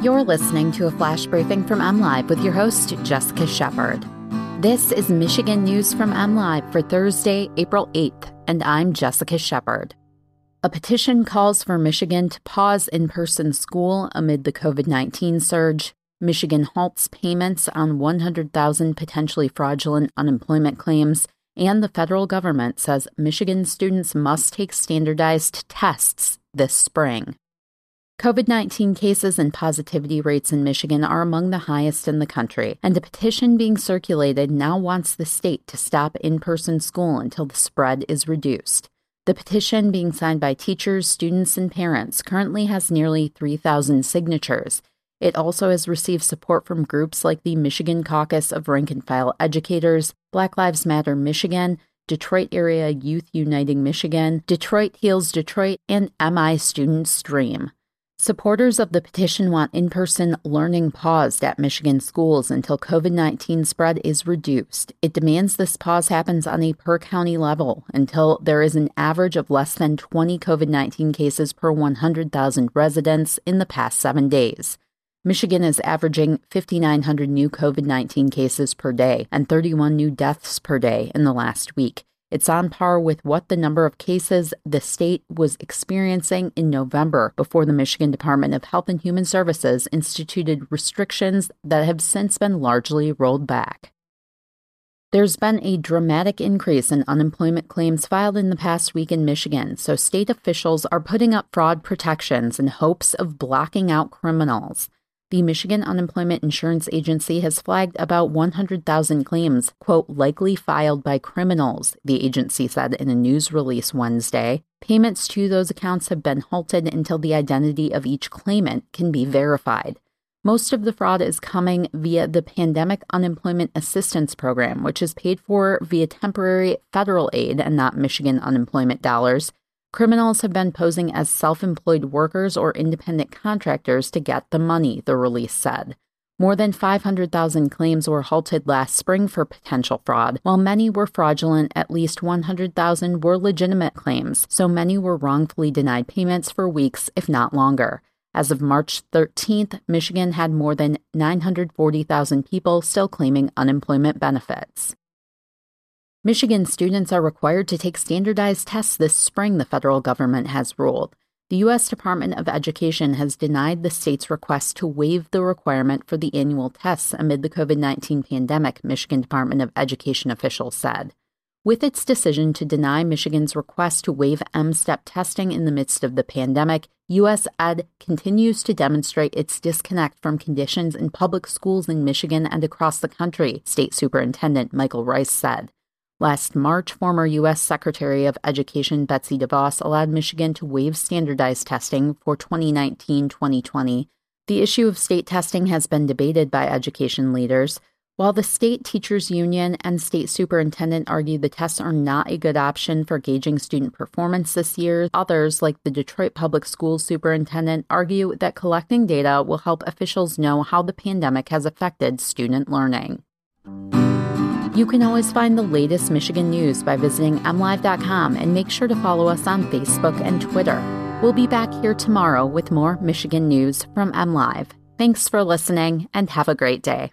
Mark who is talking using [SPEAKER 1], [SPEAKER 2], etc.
[SPEAKER 1] You're listening to a flash briefing from MLive with your host, Jessica Shepard. This is Michigan News from MLive for Thursday, April 8th, and I'm Jessica Shepard. A petition calls for Michigan to pause in person school amid the COVID 19 surge. Michigan halts payments on 100,000 potentially fraudulent unemployment claims, and the federal government says Michigan students must take standardized tests this spring. COVID 19 cases and positivity rates in Michigan are among the highest in the country, and a petition being circulated now wants the state to stop in person school until the spread is reduced. The petition, being signed by teachers, students, and parents, currently has nearly 3,000 signatures. It also has received support from groups like the Michigan Caucus of Rank and File Educators, Black Lives Matter Michigan, Detroit Area Youth Uniting Michigan, Detroit Heals Detroit, and MI Students Dream. Supporters of the petition want in person learning paused at Michigan schools until COVID 19 spread is reduced. It demands this pause happens on a per county level until there is an average of less than 20 COVID 19 cases per 100,000 residents in the past seven days. Michigan is averaging 5,900 new COVID 19 cases per day and 31 new deaths per day in the last week. It's on par with what the number of cases the state was experiencing in November before the Michigan Department of Health and Human Services instituted restrictions that have since been largely rolled back. There's been a dramatic increase in unemployment claims filed in the past week in Michigan, so state officials are putting up fraud protections in hopes of blocking out criminals. The Michigan Unemployment Insurance Agency has flagged about 100,000 claims, quote, likely filed by criminals, the agency said in a news release Wednesday. Payments to those accounts have been halted until the identity of each claimant can be verified. Most of the fraud is coming via the Pandemic Unemployment Assistance Program, which is paid for via temporary federal aid and not Michigan unemployment dollars. Criminals have been posing as self employed workers or independent contractors to get the money, the release said. More than 500,000 claims were halted last spring for potential fraud. While many were fraudulent, at least 100,000 were legitimate claims, so many were wrongfully denied payments for weeks, if not longer. As of March 13th, Michigan had more than 940,000 people still claiming unemployment benefits. Michigan students are required to take standardized tests this spring, the federal government has ruled. The U.S. Department of Education has denied the state's request to waive the requirement for the annual tests amid the COVID 19 pandemic, Michigan Department of Education officials said. With its decision to deny Michigan's request to waive M step testing in the midst of the pandemic, U.S. Ed continues to demonstrate its disconnect from conditions in public schools in Michigan and across the country, State Superintendent Michael Rice said. Last March, former U.S. Secretary of Education Betsy DeVos allowed Michigan to waive standardized testing for 2019 2020. The issue of state testing has been debated by education leaders. While the state teachers union and state superintendent argue the tests are not a good option for gauging student performance this year, others, like the Detroit Public Schools superintendent, argue that collecting data will help officials know how the pandemic has affected student learning. You can always find the latest Michigan news by visiting mlive.com and make sure to follow us on Facebook and Twitter. We'll be back here tomorrow with more Michigan news from MLive. Thanks for listening and have a great day.